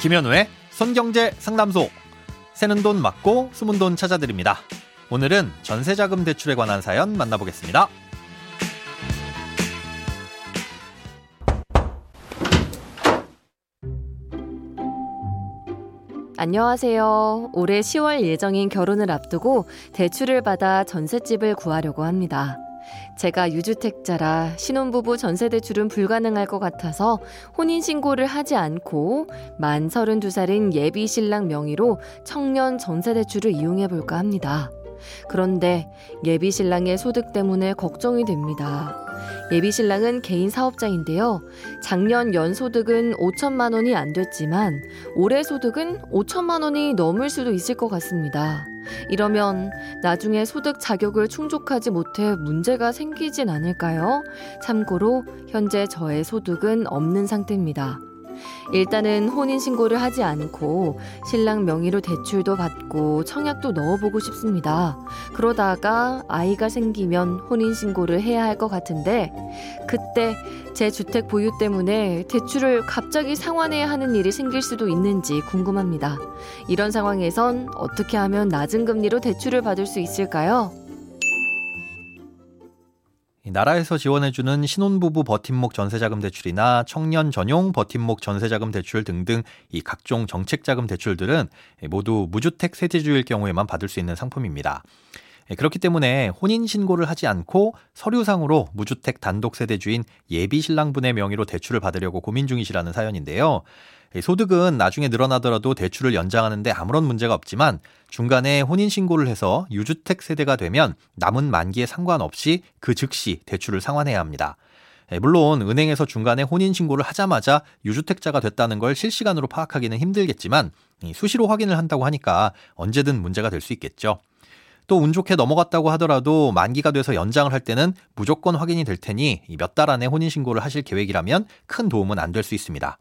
김현우의 손경제 상담소. 새는 돈 맞고 숨은 돈 찾아드립니다. 오늘은 전세자금 대출에 관한 사연 만나보겠습니다. 안녕하세요. 올해 10월 예정인 결혼을 앞두고 대출을 받아 전셋집을 구하려고 합니다. 제가 유주택자라 신혼부부 전세대출은 불가능할 것 같아서 혼인신고를 하지 않고 만 32살인 예비 신랑 명의로 청년 전세대출을 이용해볼까 합니다. 그런데 예비 신랑의 소득 때문에 걱정이 됩니다. 예비 신랑은 개인 사업자인데요. 작년 연소득은 5천만 원이 안 됐지만 올해 소득은 5천만 원이 넘을 수도 있을 것 같습니다. 이러면 나중에 소득 자격을 충족하지 못해 문제가 생기진 않을까요? 참고로 현재 저의 소득은 없는 상태입니다. 일단은 혼인신고를 하지 않고 신랑 명의로 대출도 받고 청약도 넣어보고 싶습니다. 그러다가 아이가 생기면 혼인신고를 해야 할 것 같은데 그때 제 주택 보유 때문에 대출을 갑자기 상환해야 하는 일이 생길 수도 있는지 궁금합니다. 이런 상황에선 어떻게 하면 낮은 금리로 대출을 받을 수 있을까요? 나라에서 지원해주는 신혼부부 버팀목 전세자금 대출이나 청년 전용 버팀목 전세자금 대출 등등 이 각종 정책자금 대출들은 모두 무주택 세대주일 경우에만 받을 수 있는 상품입니다. 그렇기 때문에 혼인 신고를 하지 않고 서류상으로 무주택 단독 세대주인 예비 신랑분의 명의로 대출을 받으려고 고민 중이시라는 사연인데요. 소득은 나중에 늘어나더라도 대출을 연장하는데 아무런 문제가 없지만 중간에 혼인신고를 해서 유주택 세대가 되면 남은 만기에 상관없이 그 즉시 대출을 상환해야 합니다. 물론 은행에서 중간에 혼인신고를 하자마자 유주택자가 됐다는 걸 실시간으로 파악하기는 힘들겠지만 수시로 확인을 한다고 하니까 언제든 문제가 될 수 있겠죠. 또 운 좋게 넘어갔다고 하더라도 만기가 돼서 연장을 할 때는 무조건 확인이 될 테니 몇 달 안에 혼인신고를 하실 계획이라면 큰 도움은 안 될 수 있습니다.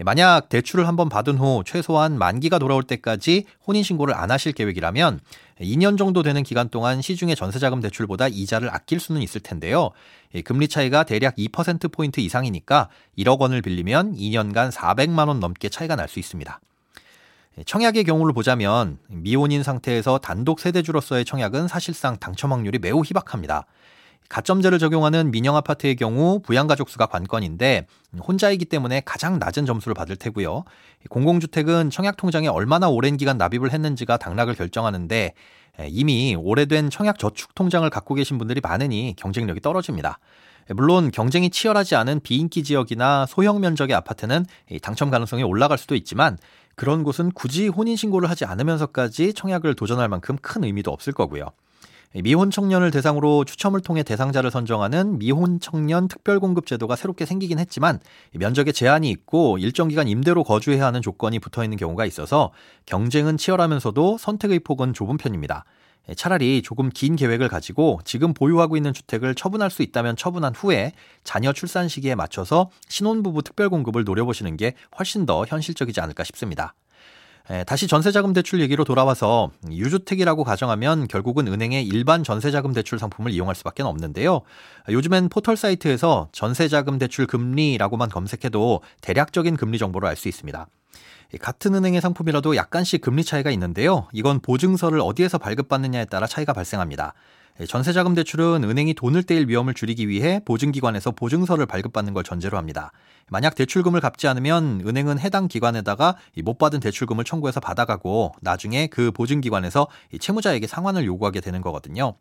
만약 대출을 한번 받은 후 최소한 만기가 돌아올 때까지 혼인신고를 안 하실 계획이라면 2년 정도 되는 기간 동안 시중의 전세자금 대출보다 이자를 아낄 수는 있을 텐데요. 금리 차이가 대략 2%포인트 이상이니까 1억 원을 빌리면 2년간 400만 원 넘게 차이가 날 수 있습니다. 청약의 경우를 보자면 미혼인 상태에서 단독 세대주로서의 청약은 사실상 당첨 확률이 매우 희박합니다. 가점제를 적용하는 민영 아파트의 경우 부양가족 수가 관건인데 혼자이기 때문에 가장 낮은 점수를 받을 테고요. 공공주택은 청약 통장에 얼마나 오랜 기간 납입을 했는지가 당락을 결정하는데 이미 오래된 청약 저축 통장을 갖고 계신 분들이 많으니 경쟁력이 떨어집니다. 물론 경쟁이 치열하지 않은 비인기 지역이나 소형 면적의 아파트는 당첨 가능성이 올라갈 수도 있지만 그런 곳은 굳이 혼인신고를 하지 않으면서까지 청약을 도전할 만큼 큰 의미도 없을 거고요. 미혼 청년을 대상으로 추첨을 통해 대상자를 선정하는 미혼 청년 특별공급 제도가 새롭게 생기긴 했지만 면적에 제한이 있고 일정 기간 임대로 거주해야 하는 조건이 붙어 있는 경우가 있어서 경쟁은 치열하면서도 선택의 폭은 좁은 편입니다. 차라리 조금 긴 계획을 가지고 지금 보유하고 있는 주택을 처분할 수 있다면 처분한 후에 자녀 출산 시기에 맞춰서 신혼부부 특별 공급을 노려보시는 게 훨씬 더 현실적이지 않을까 싶습니다. 다시 전세자금 대출 얘기로 돌아와서 유주택이라고 가정하면 결국은 은행의 일반 전세자금 대출 상품을 이용할 수밖에 없는데요. 요즘엔 포털 사이트에서 전세자금 대출 금리라고만 검색해도 대략적인 금리 정보를 알 수 있습니다. 같은 은행의 상품이라도 약간씩 금리 차이가 있는데요. 이건 보증서를 어디에서 발급받느냐에 따라 차이가 발생합니다. 전세자금 대출은 은행이 돈을 떼일 위험을 줄이기 위해 보증기관에서 보증서를 발급받는 걸 전제로 합니다. 만약 대출금을 갚지 않으면 은행은 해당 기관에다가 못 받은 대출금을 청구해서 받아가고 나중에 그 보증기관에서 채무자에게 상환을 요구하게 되는 거거든요.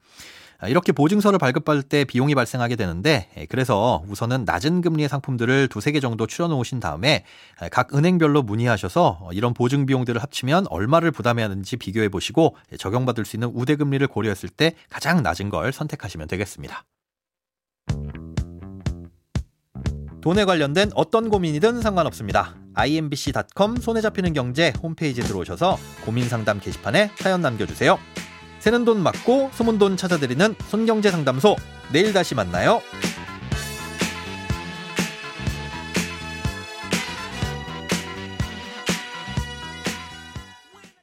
이렇게 보증서를 발급받을 때 비용이 발생하게 되는데 그래서 우선은 낮은 금리의 상품들을 두세 개 정도 추려 놓으신 다음에 각 은행별로 문의하셔서 이런 보증 비용들을 합치면 얼마를 부담해야 하는지 비교해 보시고 적용받을 수 있는 우대 금리를 고려했을 때 가장 낮은 걸 선택하시면 되겠습니다. 돈에 관련된 어떤 고민이든 상관없습니다. imbc.com 손에 잡히는 경제 홈페이지에 들어오셔서 고민 상담 게시판에 사연 남겨주세요. 새는 돈 맞고 숨은 돈 찾아드리는 손경제 상담소. 내일 다시 만나요.